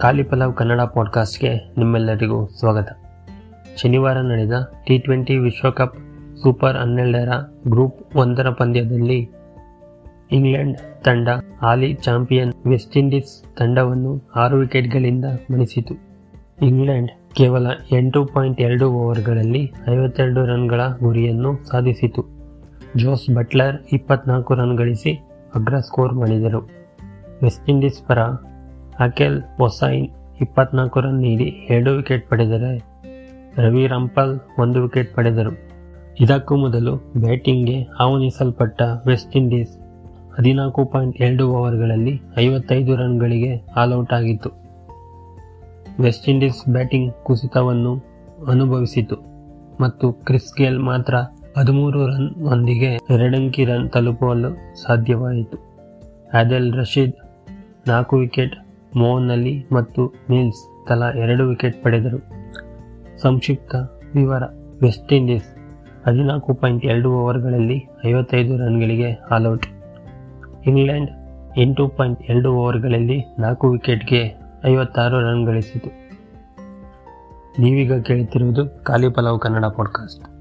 ಖಾಲಿ ಪಲಾವ್ ಕನ್ನಡ ಪಾಡ್ಕಾಸ್ಟ್ಗೆ ನಿಮ್ಮೆಲ್ಲರಿಗೂ ಸ್ವಾಗತ. ಶನಿವಾರ ನಡೆದ ಟಿ ಟ್ವೆಂಟಿ ವಿಶ್ವಕಪ್ ಸೂಪರ್ ಹನ್ನೆರಡರ ಗ್ರೂಪ್ ಒಂದರ ಪಂದ್ಯದಲ್ಲಿ ಇಂಗ್ಲೆಂಡ್ ತಂಡ ಹಾಲಿ ಚಾಂಪಿಯನ್ ವೆಸ್ಟ್ ಇಂಡೀಸ್ ತಂಡವನ್ನು ಆರು ವಿಕೆಟ್ಗಳಿಂದ ಮಣಿಸಿತು. ಇಂಗ್ಲೆಂಡ್ ಕೇವಲ ಎಂಟು ಪಾಯಿಂಟ್ ಎರಡು ಓವರ್ಗಳಲ್ಲಿ ಐವತ್ತೆರಡು ರನ್ಗಳ ಗುರಿಯನ್ನು ಸಾಧಿಸಿತು. ಜೋಸ್ ಬಟ್ಲರ್ ಇಪ್ಪತ್ನಾಲ್ಕು ರನ್ ಗಳಿಸಿ ಅಗ್ರ ಸ್ಕೋರ್ ಮಾಡಿದರು. ವೆಸ್ಟ್ ಇಂಡೀಸ್ ಪರ ಅಕೆಲ್ ಒಸೈನ್ ಇಪ್ಪತ್ನಾಲ್ಕು ರನ್ ನೀಡಿ ಎರಡು ವಿಕೆಟ್ ಪಡೆದರೆ ರವಿ ರಂಪಲ್ ಒಂದು ವಿಕೆಟ್ ಪಡೆದರು. ಇದಕ್ಕೂ ಮೊದಲು ಬ್ಯಾಟಿಂಗ್ಗೆ ಆಹ್ವಾನಿಸಲ್ಪಟ್ಟ ವೆಸ್ಟ್ ಇಂಡೀಸ್ ಹದಿನಾಲ್ಕು ಪಾಯಿಂಟ್ ಎರಡು ಓವರ್ಗಳಲ್ಲಿ ಐವತ್ತೈದು ರನ್ಗಳಿಗೆ ಆಲ್ಔಟ್ ಆಗಿತ್ತು. ವೆಸ್ಟ್ ಇಂಡೀಸ್ ಬ್ಯಾಟಿಂಗ್ ಕುಸಿತವನ್ನು ಅನುಭವಿಸಿತು ಮತ್ತು ಕ್ರಿಸ್ ಗೇಲ್ ಮಾತ್ರ ಹದಿಮೂರು ರನ್ ಒಂದಿಗೆ ಎರಡಂಕಿ ರನ್ ತಲುಪಲು ಸಾಧ್ಯವಾಯಿತು. ಆದಲ್ ರಶೀದ್ ನಾಲ್ಕು ವಿಕೆಟ್ ಮೋಹನ್ ಅಲಿ ಮತ್ತು ಮಿಲ್ಸ್ ತಲಾ ಎರಡು ವಿಕೆಟ್ ಪಡೆದರು. ಸಂಕ್ಷಿಪ್ತ ವಿವರ. ವೆಸ್ಟ್ ಇಂಡೀಸ್ ಹದಿನಾಲ್ಕು ಪಾಯಿಂಟ್ ಎರಡು ಓವರ್ಗಳಲ್ಲಿ ಐವತ್ತೈದು ರನ್ಗಳಿಗೆ ಆಲ್ಔಟ್. ಇಂಗ್ಲೆಂಡ್ ಎಂಟು ಪಾಯಿಂಟ್ ಎರಡು ಓವರ್ಗಳಲ್ಲಿ ನಾಲ್ಕು ವಿಕೆಟ್ಗೆ ಐವತ್ತಾರು ರನ್ ಗಳಿಸಿತು. ನೀವೀಗ ಕೇಳುತ್ತಿರುವುದು ಖಾಲಿ ಪಲಾವ್ ಕನ್ನಡ ಪಾಡ್ಕಾಸ್ಟ್.